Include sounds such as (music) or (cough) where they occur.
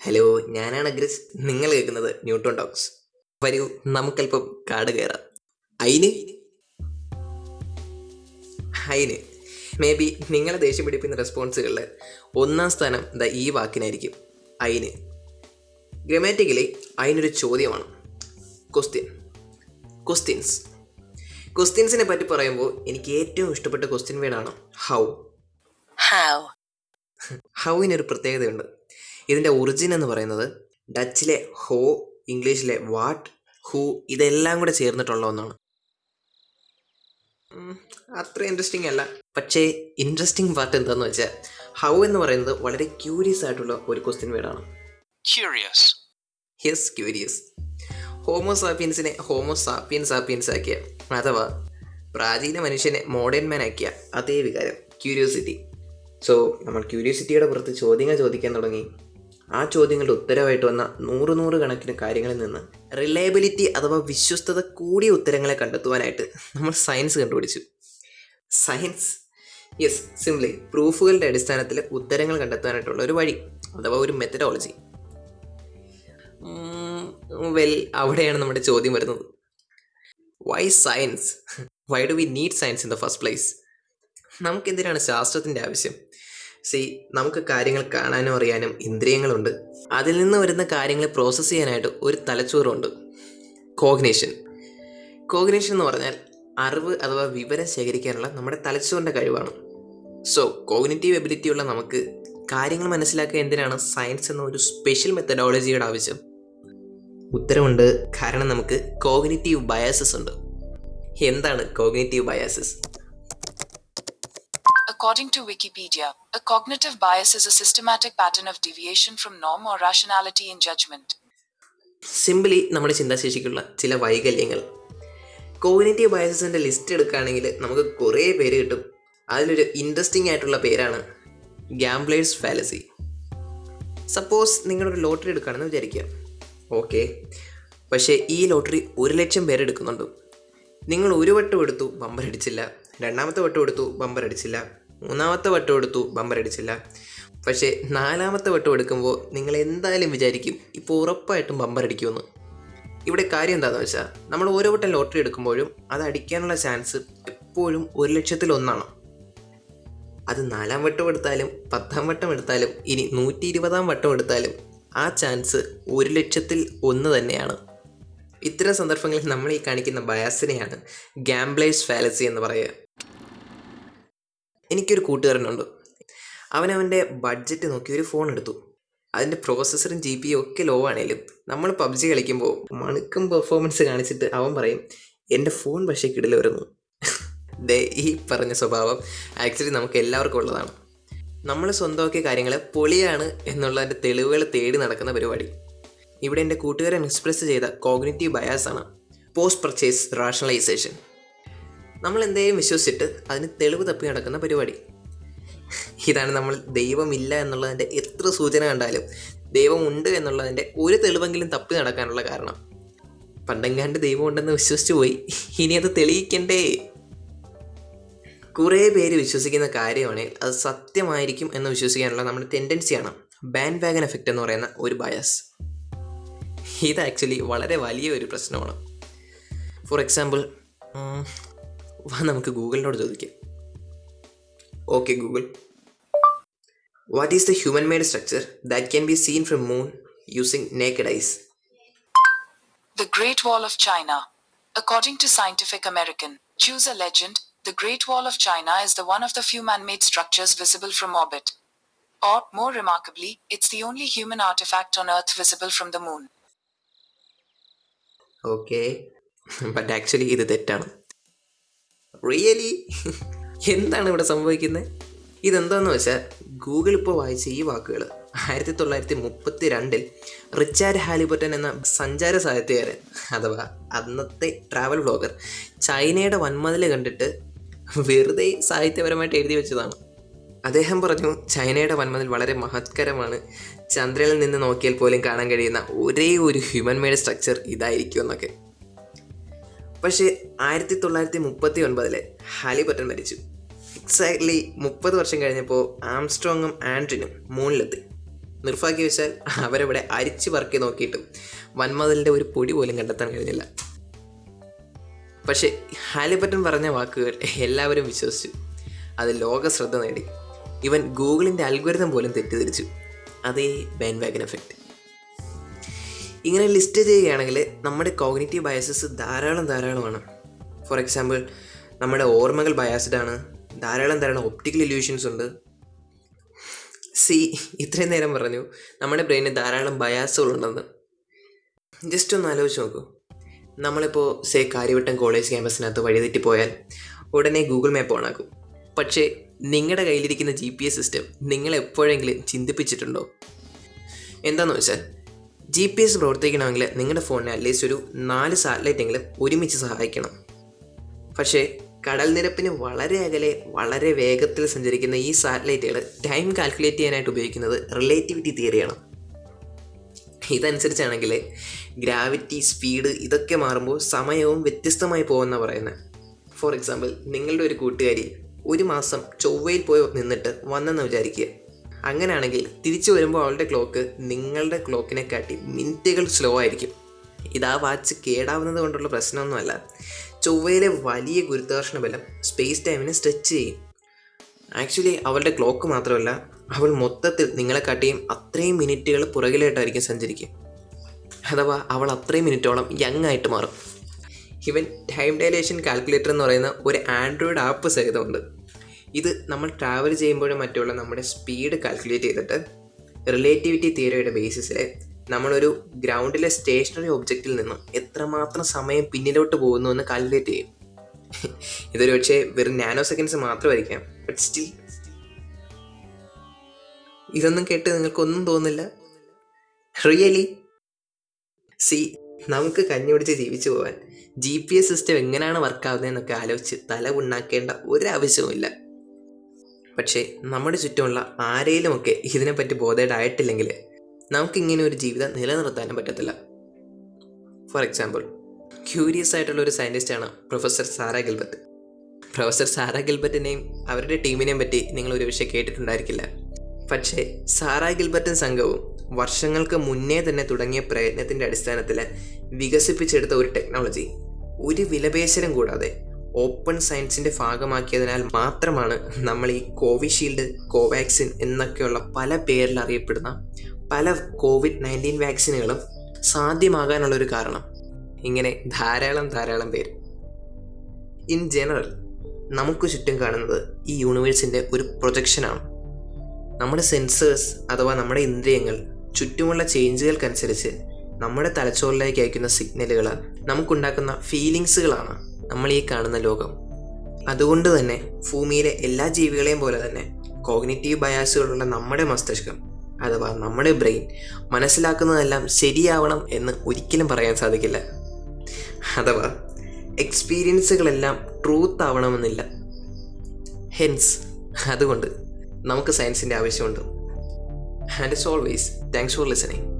Hello ഞാനാണ് അഗ്രസ്. നിങ്ങൾ കേൾക്കുന്നത് ന്യൂട്രോൺ ടോക്സ്. വരൂ നമുക്കല്പം കാട് കയറാം. അയിന്? അയിന്. മേ ബി നിങ്ങളെ ദേഷ്യം പിടിപ്പിക്കുന്ന റെസ്പോൺസുകളിൽ ഒന്നാം സ്ഥാനം ദ ഈ വാക്കിനായിരിക്കും. അയിന്. ഗ്രമാറ്റിക്കലി അതിനൊരു ചോദ്യമാണ്. ക്വസ്റ്റ്യൻ ക്വസ്റ്റ്യൻസ് ക്വസ്റ്റ്യൻസിനെ പറ്റി പറയുമ്പോൾ എനിക്ക് ഏറ്റവും ഇഷ്ടപ്പെട്ട ക്വസ്റ്റ്യൻ വേർഡാണ് ഹൗ How? ഹൗവിനൊരു പ്രത്യേകതയുണ്ട്. ഇതിന്റെ ഒറിജിൻ എന്ന് പറയുന്നത് ഡച്ചിലെ ഹോ ഇംഗ്ലീഷിലെ വാട്ട് ഹൂ ഇതെല്ലാം കൂടെ ചേർന്നിട്ടുള്ള ഒന്നാണ്. അത്ര ഇൻട്രസ്റ്റിംഗ് അല്ല. പക്ഷേ ഇൻട്രസ്റ്റിംഗ് പാർട്ട് എന്താന്ന് വെച്ചാൽ ഹൗ എന്ന് പറയുന്നത് വളരെ ക്യൂരിയസ് ആയിട്ടുള്ള ഒരു ക്വസ്റ്റ്യൻ വേർഡാണ് ക്യൂരിയസ് യെസ് ക്യൂരിയസ് ഹോമോസാപ്പിയൻസിനെ സാപ്പിയൻസിനെ ഹോമോ സാപ്പിയൻ സാപ്പിയൻസ് ആക്കിയ അഥവാ പ്രാചീന മനുഷ്യനെ മോഡേൺ മാൻ ആക്കിയ അതേ വികാരം ക്യൂരിയോസിറ്റി സോ നമ്മൾ ക്യൂരിയോസിറ്റിയുടെ പുറത്ത് ചോദ്യങ്ങൾ ചോദിക്കാൻ തുടങ്ങി. ആ ചോദ്യങ്ങളുടെ ഉത്തരവായിട്ട് വന്ന നൂറ് നൂറ് കണക്കിന് കാര്യങ്ങളിൽ നിന്ന് റിലയബിലിറ്റി അഥവാ വിശ്വസ്തത കൂടിയ ഉത്തരങ്ങളെ കണ്ടെത്തുവാനായിട്ട് നമ്മൾ സയൻസ് കണ്ടുപിടിച്ചു. സയൻസ് യെസ് സിംപ്ലി പ്രൂഫുകളുടെ അടിസ്ഥാനത്തിൽ ഉത്തരങ്ങൾ കണ്ടെത്താനായിട്ടുള്ള ഒരു വഴി അഥവാ ഒരു മെത്തഡോളജി വെൽ അവിടെയാണ് നമ്മുടെ ചോദ്യം വരുന്നത്. Why science why do we need science in the first place നമുക്കെന്തിനാണ് ശാസ്ത്രത്തിന്റെ ആവശ്യം? സി നമുക്ക് കാര്യങ്ങൾ കാണാനും അറിയാനും ഇന്ദ്രിയങ്ങളുണ്ട്. അതിൽ നിന്ന് വരുന്ന കാര്യങ്ങളെ പ്രോസസ്സ് ചെയ്യാനായിട്ട് ഒരു തലച്ചോറുണ്ട്. കോഗ്നേഷൻ കോഗ്നേഷൻ എന്ന് പറഞ്ഞാൽ അറിവ് അഥവാ വിവരം ശേഖരിക്കാനുള്ള നമ്മുടെ തലച്ചോറിന്റെ കഴിവാണ്. സോ കോഗ്നേറ്റീവ് എബിലിറ്റി ഉള്ള നമുക്ക് കാര്യങ്ങൾ മനസ്സിലാക്കുക എന്തിനാണ്? സയൻസ് എന്ന ഒരു സ്പെഷ്യൽ മെത്തഡോളജിയുടെ ആവശ്യം. ഉത്തരമുണ്ട് കാരണം നമുക്ക് കോഗ്നേറ്റീവ് ബയാസസ് ഉണ്ട്. എന്താണ് cognitive biases According to Wikipedia, a cognitive bias is a systematic pattern of deviation from norm or rationality in judgment. Simply നമ്മുടെ ചിന്താശേഷിക്കുള്ള ചില വൈകല്യങ്ങൾ. കോഗ്നേറ്റീവ് ബയസസിന്റെ ലിസ്റ്റ് എടുക്കുകയാണെങ്കിൽ നമുക്ക് കുറേ പേര് കിട്ടും. അതിലൊരു ഇൻട്രസ്റ്റിംഗ് ആയിട്ടുള്ള പേരാണ് ഗ്യാംബ്ലേഴ്സ് ഫാലസി സപ്പോസ് നിങ്ങളൊരു ലോട്ടറി എടുക്കുകയാണെന്ന് വിചാരിക്കുക. ഓക്കെ പക്ഷേ ഈ ലോട്ടറി ഒരു ലക്ഷം പേര് എടുക്കുന്നുണ്ട്. നിങ്ങൾ ഒരു വട്ടം എടുത്തു ബമ്പർ അടിച്ചില്ല. രണ്ടാമത്തെ വട്ടം എടുത്തു ബമ്പർ അടിച്ചില്ല. മൂന്നാമത്തെ വട്ടം എടുത്തു ബമ്പർ അടിച്ചില്ല. പക്ഷേ നാലാമത്തെ വട്ടം എടുക്കുമ്പോൾ നിങ്ങൾ എന്തായാലും വിചാരിക്കും ഇപ്പോൾ ഉറപ്പായിട്ടും ബമ്പർ അടിക്കുമെന്ന്. ഇവിടെ കാര്യം എന്താണെന്ന് വെച്ചാൽ നമ്മൾ ഓരോ വട്ടം ലോട്ടറി എടുക്കുമ്പോഴും അത് അടിക്കാനുള്ള ചാൻസ് എപ്പോഴും ഒരു ലക്ഷത്തിലൊന്നാണ് അത് നാലാം വട്ടം എടുത്താലും പത്താം വട്ടം എടുത്താലും ഇനി നൂറ്റി ഇരുപതാം വട്ടം എടുത്താലും ആ ചാൻസ് ഒരു ലക്ഷത്തിൽ ഒന്ന് തന്നെയാണ്. ഇത്തരം സന്ദർഭങ്ങളിൽ നമ്മൾ ഈ കാണിക്കുന്ന ബയാസിനെയാണ് ഗാംബ്ലേഴ്സ് ഫാലസി എന്ന് പറയുക. എനിക്കൊരു കൂട്ടുകാരനുണ്ട്. അവനവന്റെ ബഡ്ജറ്റ് നോക്കി ഒരു ഫോൺ എടുത്തു. അതിന്റെ പ്രോസസ്സറും ജി പി ഒക്കെ ലോ ആണേലും നമ്മൾ പബ്ജി കളിക്കുമ്പോൾ മണുക്കും പെർഫോമൻസ് കാണിച്ചിട്ട് അവൻ പറയും എന്റെ ഫോൺ പക്ഷേ കിടിൽ വരുന്നു. ദേ ഈ പറഞ്ഞ സ്വഭാവം ആക്ച്വലി നമുക്ക് എല്ലാവർക്കും ഉള്ളതാണ്. നമ്മൾ സ്വന്തമാക്കിയ കാര്യങ്ങൾ പൊളിയാണ് എന്നുള്ളതിന്റെ തെളിവുകൾ തേടി നടക്കുന്ന പരിപാടി. ഇവിടെ എന്റെ കൂട്ടുകാരൻ എക്സ്പ്രസ് ചെയ്ത കോഗ്നേറ്റീവ് ബയാസാണ് പോസ്റ്റ് പർച്ചേസ് റാഷണലൈസേഷൻ നമ്മൾ എന്തെങ്കിലും വിശ്വസിച്ചിട്ട് അതിന് തെളിവ് തപ്പി നടക്കുന്ന പരിപാടി. ഇതാണ് നമ്മൾ ദൈവമില്ല എന്നുള്ളതിന്റെ എത്ര സൂചന കണ്ടാലും ദൈവമുണ്ട് എന്നുള്ളതിന്റെ ഒരു തെളിവെങ്കിലും തപ്പി നടക്കാനുള്ള കാരണം. പണ്ടെങ്ങാണ്ട് ദൈവമുണ്ടെന്ന് വിശ്വസിച്ചു പോയി. ഇനി അത് തെളിയിക്കണ്ടേ? കുറേ പേര് വിശ്വസിക്കുന്ന കാര്യമാണെങ്കിൽ അത് സത്യമായിരിക്കും എന്ന് വിശ്വസിക്കാനുള്ള നമ്മുടെ ടെൻഡൻസിയാണ് ബാൻഡ് വാഗൻ എഫക്റ്റ് എന്ന് പറയുന്ന ഒരു ബയസ് ഇത് ആക്ച്വലി വളരെ വലിയ ഒരു പ്രശ്നമാണ്. ഫോർ എക്സാമ്പിൾ വാ നമുക്ക് ഗൂഗിളിനോട് ചോദിക്കാം okay Google what is the human made structure that can be seen from moon using naked eyes The Great Wall of China. According to Scientific American, choose a legend, the Great Wall of China is the one of the few man made structures visible from orbit. Or, more remarkably, it's the only human artifact on Earth visible from the moon. Okay (laughs) but actually ഇത് തെറ്റാണ് really (laughs) എന്താണ് ഇവിടെ സംഭവിക്കുന്നത് ഇതെന്താന്ന് വെച്ചാൽ Google ഇപ്പോൾ വായിച്ച ഈ വാക്കുകൾ ആയിരത്തി തൊള്ളായിരത്തി മുപ്പത്തി രണ്ടിൽ റിച്ചാർഡ് ഹാലിബർട്ടൻ എന്ന സഞ്ചാര സാഹിത്യകാരൻ അഥവാ അന്നത്തെ ട്രാവൽ ബ്ലോഗർ ചൈനയുടെ വന്മതിൽ കണ്ടിട്ട് വെറുതെ സാഹിത്യപരമായിട്ട് എഴുതി വെച്ചതാണ്. അദ്ദേഹം പറഞ്ഞു ചൈനയുടെ വന്മതിൽ വളരെ മഹത്കരമാണ്. ചന്ദ്രനിൽ നിന്ന് നോക്കിയാൽ പോലും കാണാൻ കഴിയുന്ന ഒരേ ഒരു ഹ്യൂമൻ മെയ്ഡ് സ്ട്രക്ചർ ഇതായിരിക്കും എന്നൊക്കെ. പക്ഷേ ആയിരത്തി തൊള്ളായിരത്തി മുപ്പത്തി ഒൻപതിലെ ഹാലിബട്ടൻ മരിച്ചു. എക്സാക്ട്ലി മുപ്പത് വർഷം കഴിഞ്ഞപ്പോൾ ആംസ്ട്രോങ്ങും ആൻഡ്രിനും മൂണിലെത്തി. നിർഭാഗ്യ വെച്ചാൽ അവരവിടെ അരിച്ചു പറക്കി നോക്കിയിട്ടും വൻമതിലിന്റെ ഒരു പൊടി പോലും കണ്ടെത്താൻ കഴിഞ്ഞില്ല. പക്ഷേ ഹാലിബട്ടൻ പറഞ്ഞ വാക്കുകൾ എല്ലാവരും വിശ്വസിച്ചു. അത് ലോക ശ്രദ്ധ നേടി. ഇവൻ ഗൂഗിളിന്റെ അൽഗോരിതം പോലും തെറ്റിദ്ധരിച്ചു. അതേ ബാൻ വാഗൻ എഫക്റ്റ് ഇങ്ങനെ ലിസ്റ്റ് ചെയ്യുകയാണെങ്കിൽ നമ്മുടെ കോഗ്നേറ്റീവ് ബയസസ് ധാരാളം ധാരാളമാണ്. ഫോർ എക്സാമ്പിൾ നമ്മുടെ ഓർമ്മകൾ ബയാസ്ഡ് ആണ്. ധാരാളം ധാരാളം ഒപ്റ്റിക്കൽ ഇല്യൂഷൻസ് ഉണ്ട്. സി ഇത്രയും നേരം പറഞ്ഞു. നമ്മുടെ ബ്രെയിനിന് ധാരാളം ബയാസുകളുണ്ടെന്ന് ജസ്റ്റ് ഒന്ന് ആലോചിച്ച് നോക്കൂ. നമ്മളിപ്പോൾ സേ കാര്യവട്ടം കോളേജ് ക്യാമ്പസിനകത്ത് വഴിതെറ്റി പോയാൽ ഉടനെ ഗൂഗിൾ മാപ്പ് ഓണാക്കും പക്ഷേ നിങ്ങളുടെ കയ്യിലിരിക്കുന്ന ജി പി എസ് സിസ്റ്റം നിങ്ങളെപ്പോഴെങ്കിലും ചിന്തിപ്പിച്ചിട്ടുണ്ടോ? എന്താണെന്ന് വെച്ചാൽ ജി പി എസ് പ്രവർത്തിക്കണമെങ്കിൽ നിങ്ങളുടെ ഫോണിനെ അറ്റ്ലീസ്റ്റ് ഒരു നാല് സാറ്റലൈറ്റ് എങ്കിലും ഒരുമിച്ച് സഹായിക്കണം. പക്ഷേ കടൽ നിരപ്പിന് വളരെ അകലെ വളരെ വേഗത്തിൽ സഞ്ചരിക്കുന്ന ഈ സാറ്റലൈറ്റുകൾ ടൈം കാൽക്കുലേറ്റ് ചെയ്യാനായിട്ട് ഉപയോഗിക്കുന്നത് റിലേറ്റിവിറ്റി തിയറിയാണ് ഇതനുസരിച്ചാണെങ്കിൽ ഗ്രാവിറ്റി സ്പീഡ് ഇതൊക്കെ മാറുമ്പോൾ സമയവും വ്യത്യസ്തമായി പോകുന്ന പറയുന്നത് ഫോർ എക്സാമ്പിൾ നിങ്ങളുടെ ഒരു കൂട്ടുകാരി ഒരു മാസം ചൊവ്വയിൽ പോയി നിന്നിട്ട് വന്നെന്ന് വിചാരിക്കുക. അങ്ങനെയാണെങ്കിൽ തിരിച്ചു വരുമ്പോൾ അവളുടെ ക്ലോക്ക് നിങ്ങളുടെ ക്ലോക്കിനെ കാട്ടി മിനിറ്റുകൾ സ്ലോ ആയിരിക്കും. ഇതാ വാച്ച് കേടാവുന്നത് കൊണ്ടുള്ള പ്രശ്നമൊന്നുമല്ല. ചൊവ്വയിലെ വലിയ ഗുരുത്വാകർഷണ ബലം സ്പേസ് ടൈമിനെ സ്ട്രെച്ച് ചെയ്യും. ആക്ച്വലി അവളുടെ ക്ലോക്ക് മാത്രമല്ല അവൾ മൊത്തത്തിൽ നിങ്ങളെ കാട്ടിയും അത്രയും മിനിറ്റുകൾ പുറകിലായിട്ടായിരിക്കും സഞ്ചരിക്കും അഥവാ അവൾ അത്രയും മിനിറ്റോളം യങ് ആയിട്ട് മാറും. ഇവൻ ടൈം ഡയലേഷൻ കാൽക്കുലേറ്റർ എന്ന് പറയുന്ന ഒരു ആൻഡ്രോയിഡ് ആപ്പ് സഹിതമുണ്ട്. ഇത് നമ്മൾ ട്രാവൽ ചെയ്യുമ്പോഴും മറ്റുള്ള നമ്മുടെ സ്പീഡ് കാൽക്കുലേറ്റ് ചെയ്തിട്ട് റിലേറ്റിവിറ്റി തിയറിയുടെ ബേസിസിൽ നമ്മളൊരു ഗ്രൗണ്ടിലെ സ്റ്റേഷനറി ഒബ്ജക്റ്റിൽ നിന്നും എത്രമാത്രം സമയം പിന്നിലോട്ട് പോകുന്നു എന്ന് കാൽക്കുലേറ്റ് ചെയ്യും. ഇതൊരു പക്ഷേ വെറും നാനോ സെക്കൻഡ്സ് മാത്രമായിരിക്കാം ബട്ട് സ്റ്റിൽ ഇതൊന്നും കേട്ട് നിങ്ങൾക്കൊന്നും തോന്നില്ല? റിയലി സി നമുക്ക് കഞ്ഞി പിടിച്ച് ജീവിച്ചു പോകാൻ ജി പി എസ് സിസ്റ്റം എങ്ങനെയാണ് വർക്കാവുന്നതെന്നൊക്കെ ആലോചിച്ച് തല ഉണ്ടാക്കേണ്ട ഒരാവശ്യവുമില്ല. പക്ഷേ നമ്മുടെ ചുറ്റുമുള്ള ആരെയിലുമൊക്കെ ഇതിനെപ്പറ്റി ബോധേഡായിട്ടില്ലെങ്കിൽ നമുക്കിങ്ങനെ ഒരു ജീവിതം നിലനിർത്താനും പറ്റത്തില്ല. ഫോർ എക്സാമ്പിൾ ക്യൂരിയസ് ആയിട്ടുള്ള ഒരു സയന്റിസ്റ്റാണ് professor Sara Gilbert professor Sara ഗിൽബറ്റിനെയും അവരുടെ ടീമിനെയും പറ്റി നിങ്ങൾ ഒരു വിഷയം കേട്ടിട്ടുണ്ടായിരിക്കില്ല. പക്ഷേ സാറ ഗിൽബർട്ടും സംഘവും വർഷങ്ങൾക്ക് മുന്നേ തന്നെ തുടങ്ങിയ പ്രയത്നത്തിന്റെ അടിസ്ഥാനത്തിൽ വികസിപ്പിച്ചെടുത്ത ഒരു ടെക്നോളജി ഒരു വിലപേശനം കൂടാതെ ഓപ്പൺ സയൻസിന്റെ ഭാഗമാക്കിയതിനാൽ മാത്രമാണ് നമ്മൾ ഈ കോവിഷീൽഡ് കോവാക്സിൻ എന്നൊക്കെയുള്ള പല പേരിൽ അറിയപ്പെടുന്ന പല കോവിഡ് നയന്റീൻ വാക്സിനുകളും സാധ്യമാകാനുള്ളൊരു കാരണം. ഇങ്ങനെ ധാരാളം ധാരാളം പേര്. ഇൻ ജനറൽ നമുക്ക് ചുറ്റും കാണുന്നത് ഈ യൂണിവേഴ്സിന്റെ ഒരു പ്രൊജക്ഷനാണ്. നമ്മുടെ സെൻസേഴ്സ് അഥവാ നമ്മുടെ ഇന്ദ്രിയങ്ങൾ ചുറ്റുമുള്ള ചേഞ്ചുകൾക്കനുസരിച്ച് നമ്മുടെ തലച്ചോറിലേക്ക് അയക്കുന്ന സിഗ്നലുകൾ നമുക്കുണ്ടാക്കുന്ന ഫീലിങ്സുകളാണ് നമ്മൾ ഈ കാണുന്ന ലോകം. അതുകൊണ്ട് തന്നെ ഭൂമിയിലെ എല്ലാ ജീവികളെയും പോലെ തന്നെ കോഗ്നിറ്റീവ് ബയാസുകളുള്ള നമ്മുടെ മസ്തിഷ്കം അഥവാ നമ്മുടെ ബ്രെയിൻ മനസ്സിലാക്കുന്നതെല്ലാം ശരിയാവണം എന്ന് ഒരിക്കലും പറയാൻ സാധിക്കില്ല. അഥവാ എക്സ്പീരിയൻസുകളെല്ലാം ട്രൂത്ത് ആവണമെന്നില്ല. ഹെൻസ് അതുകൊണ്ട് നമുക്ക് സയൻസിന്റെ ആവശ്യമുണ്ട്. And it's always thanks for listening